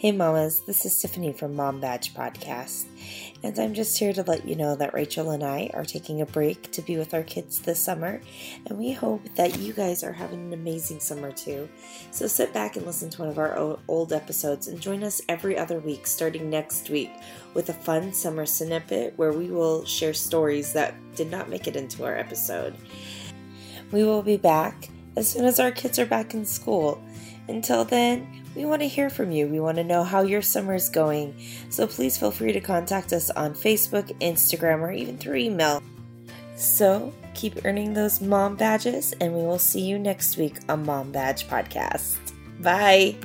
Hey mamas, this is Tiffany from Mom Badge Podcast, and I'm just here to let you know that Rachel and I are taking a break to be with our kids this summer, and we hope that you guys are having an amazing summer too. So sit back and listen to one of our old episodes and join us every other week starting next week with a fun summer snippet where we will share stories that did not make it into our episode. We will be back as soon as our kids are back in school. Until then, we want to hear from you. We want to know how your summer is going. So please feel free to contact us on Facebook, Instagram, or even through email. So keep earning those mom badges, and we will see you next week on Mom Badge Podcast. Bye.